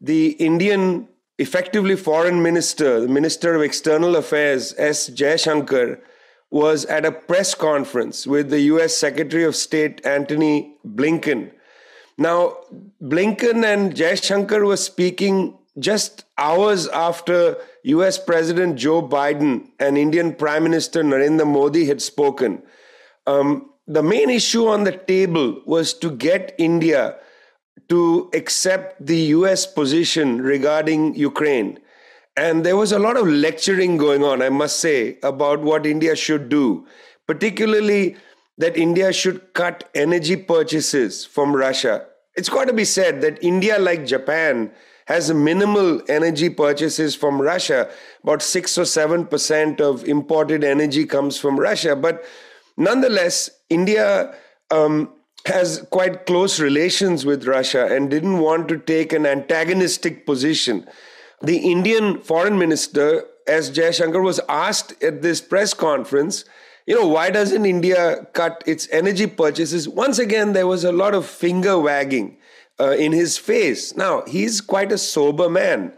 the Indian effectively foreign minister, the Minister of External Affairs, S. Jaishankar, was at a press conference with the US Secretary of State Antony Blinken. Now, Blinken and Jaishankar were speaking just hours after US President Joe Biden and Indian Prime Minister Narendra Modi had spoken. Um, the main issue on the table was to get India to accept the US position regarding Ukraine. And there was a lot of lecturing going on, I must say, about what India should do, particularly that India should cut energy purchases from Russia. It's got to be said that India, like Japan, has minimal energy purchases from Russia. About 6 or 7% of imported energy comes from Russia. But nonetheless, India um, has quite close relations with Russia and didn't want to take an antagonistic position. The Indian foreign minister, S. Jaishankar, was asked at this press conference, you know, why doesn't India cut its energy purchases? Once again, there was a lot of finger wagging uh, in his face. Now, he's quite a sober man.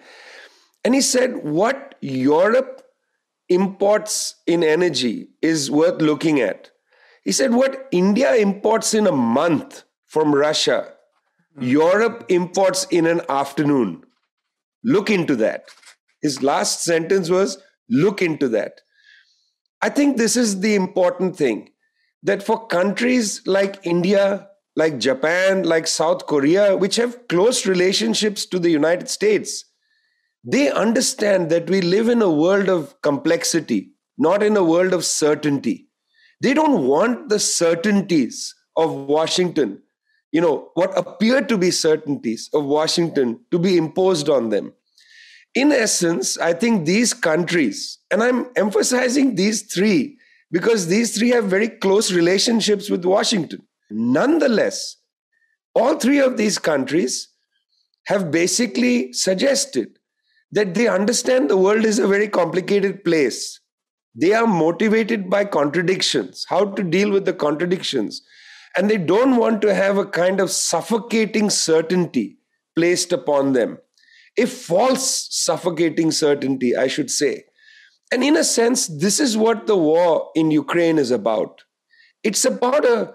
And he said, what Europe imports in energy is worth looking at. He said, What India imports in a month from Russia, Europe imports in an afternoon. Look into that. His last sentence was, Look into that. I think this is the important thing that for countries like India, like Japan, like South Korea, which have close relationships to the United States, they understand that we live in a world of complexity, not in a world of certainty. They don't want the certainties of Washington, you know, what appear to be certainties of Washington to be imposed on them. In essence, I think these countries, and I'm emphasizing these three because these three have very close relationships with Washington. Nonetheless, all three of these countries have basically suggested that they understand the world is a very complicated place they are motivated by contradictions, how to deal with the contradictions. And they don't want to have a kind of suffocating certainty placed upon them. A false suffocating certainty, I should say. And in a sense, this is what the war in Ukraine is about. It's about a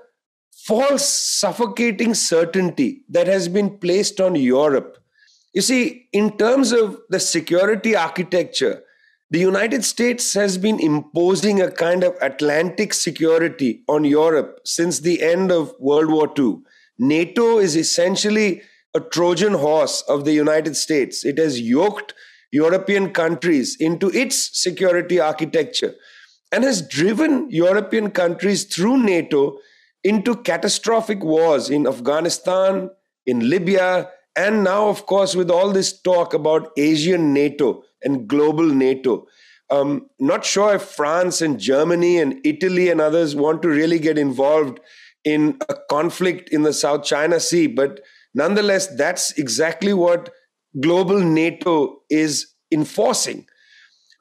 false suffocating certainty that has been placed on Europe. You see, in terms of the security architecture, the United States has been imposing a kind of Atlantic security on Europe since the end of World War II. NATO is essentially a Trojan horse of the United States. It has yoked European countries into its security architecture and has driven European countries through NATO into catastrophic wars in Afghanistan, in Libya, and now, of course, with all this talk about Asian NATO and global NATO. Um, not sure if France and Germany and Italy and others want to really get involved in a conflict in the South China Sea, but nonetheless, that's exactly what global NATO is enforcing.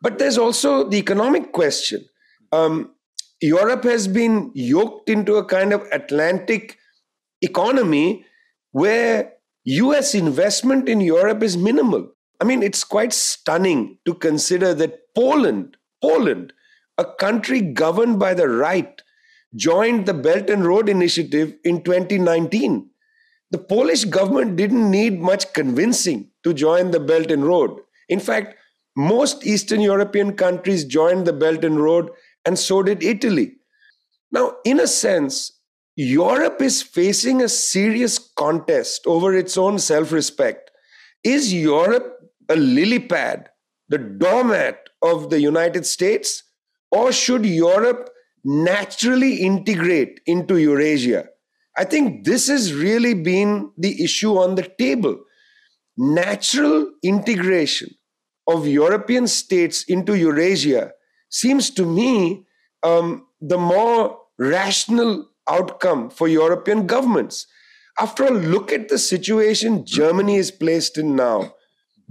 But there's also the economic question. Um, Europe has been yoked into a kind of Atlantic economy where US investment in Europe is minimal. I mean, it's quite stunning to consider that Poland, Poland, a country governed by the right, joined the Belt and Road Initiative in 2019. The Polish government didn't need much convincing to join the Belt and Road. In fact, most Eastern European countries joined the Belt and Road, and so did Italy. Now, in a sense, Europe is facing a serious contest over its own self respect. Is Europe a lily pad, the doormat of the United States, or should Europe naturally integrate into Eurasia? I think this has really been the issue on the table. Natural integration of European states into Eurasia seems to me um, the more rational outcome for European governments. After all, look at the situation Germany is placed in now.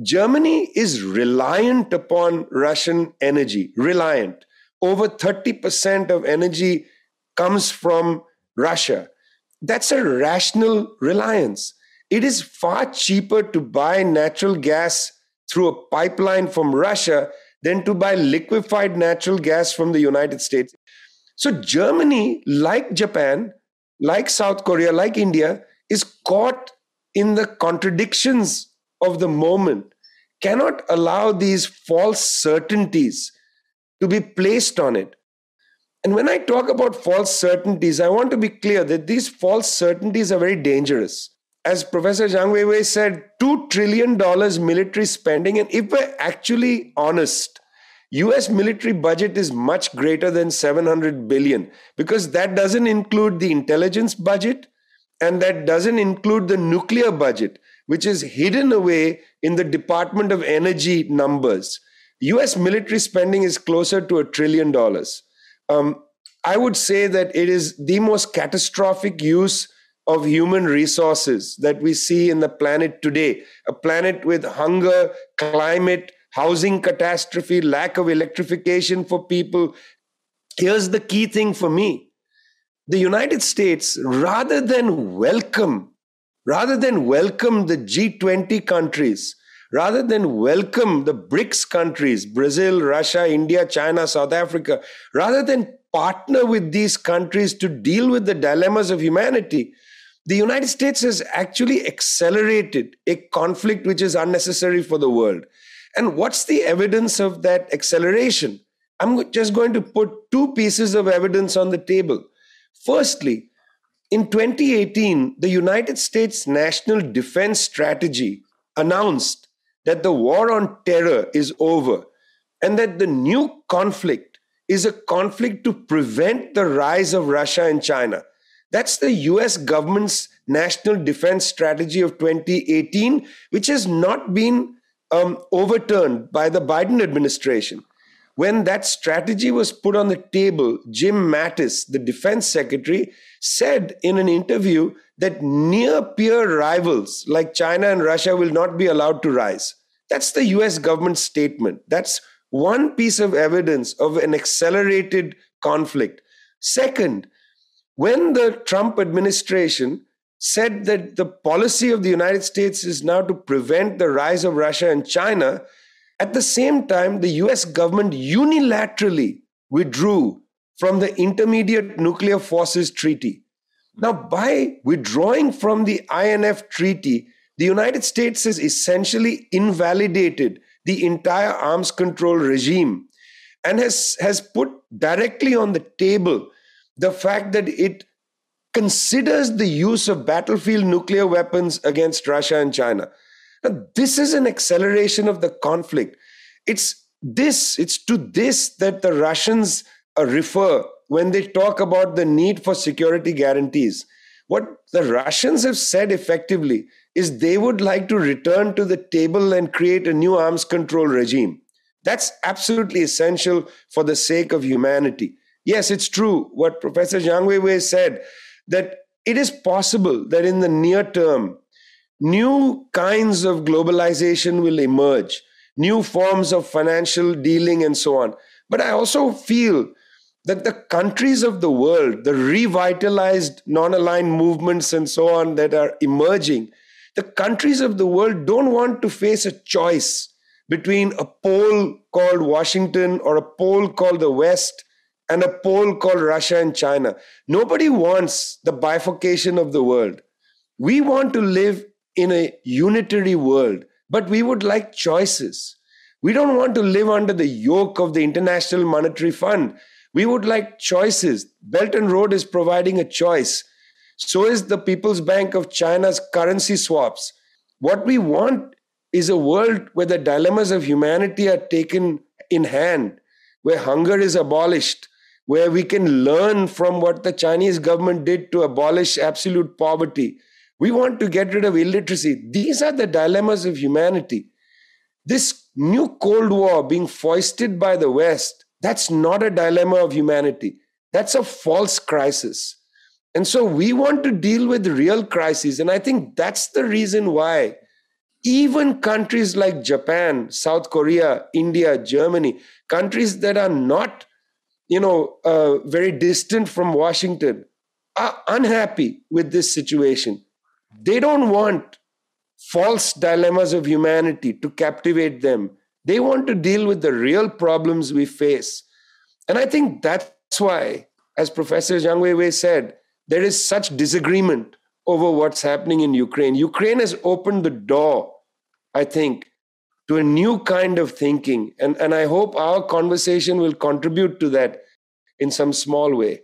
Germany is reliant upon Russian energy, reliant. Over 30% of energy comes from Russia. That's a rational reliance. it is far cheaper to buy natural gas through a pipeline from Russia than to buy liquefied natural gas from the United States. So, Germany, like Japan, like South Korea, like India, is caught in the contradictions of the moment, cannot allow these false certainties to be placed on it. And when I talk about false certainties, I want to be clear that these false certainties are very dangerous. As Professor Zhang Weiwei said, $2 trillion military spending. And if we're actually honest, US military budget is much greater than 700 billion because that doesn't include the intelligence budget and that doesn't include the nuclear budget, which is hidden away in the Department of Energy numbers. US military spending is closer to a trillion dollars. Um, I would say that it is the most catastrophic use of human resources that we see in the planet today. A planet with hunger, climate, housing catastrophe, lack of electrification for people. Here's the key thing for me the United States, rather than welcome, rather than welcome the G20 countries, rather than welcome the BRICS countries, Brazil, Russia, India, China, South Africa, rather than partner with these countries to deal with the dilemmas of humanity, the United States has actually accelerated a conflict which is unnecessary for the world. And what's the evidence of that acceleration? I'm just going to put two pieces of evidence on the table. Firstly, in 2018, the United States National Defense Strategy announced that the war on terror is over and that the new conflict is a conflict to prevent the rise of Russia and China. That's the US government's national defense strategy of 2018, which has not been um, overturned by the Biden administration. When that strategy was put on the table, Jim Mattis, the defense secretary, said in an interview that near peer rivals like China and Russia will not be allowed to rise. That's the US government statement. That's one piece of evidence of an accelerated conflict. Second, when the Trump administration said that the policy of the United States is now to prevent the rise of Russia and China. At the same time, the US government unilaterally withdrew from the Intermediate Nuclear Forces Treaty. Now, by withdrawing from the INF Treaty, the United States has essentially invalidated the entire arms control regime and has, has put directly on the table the fact that it considers the use of battlefield nuclear weapons against Russia and China. Now, this is an acceleration of the conflict. It's this, it's to this that the Russians uh, refer when they talk about the need for security guarantees. What the Russians have said effectively is they would like to return to the table and create a new arms control regime. That's absolutely essential for the sake of humanity. Yes, it's true what Professor Zhang Weiwei said that it is possible that in the near term, new kinds of globalization will emerge, new forms of financial dealing, and so on. But I also feel that the countries of the world, the revitalized non aligned movements and so on that are emerging, the countries of the world don't want to face a choice between a pole called Washington or a pole called the West and a pole called Russia and China. Nobody wants the bifurcation of the world. We want to live in a unitary world, but we would like choices. We don't want to live under the yoke of the International Monetary Fund. We would like choices. Belt and Road is providing a choice. So is the People's Bank of China's currency swaps. What we want is a world where the dilemmas of humanity are taken in hand, where hunger is abolished, where we can learn from what the Chinese government did to abolish absolute poverty. We want to get rid of illiteracy. These are the dilemmas of humanity. This new Cold War being foisted by the West, that's not a dilemma of humanity. That's a false crisis. And so we want to deal with real crises. And I think that's the reason why even countries like Japan, South Korea, India, Germany, countries that are not you know, uh, very distant from Washington, are unhappy with this situation. They don't want false dilemmas of humanity to captivate them. They want to deal with the real problems we face. And I think that's why, as Professor Zhang Weiwei said, there is such disagreement over what's happening in Ukraine. Ukraine has opened the door, I think, to a new kind of thinking. And, and I hope our conversation will contribute to that in some small way.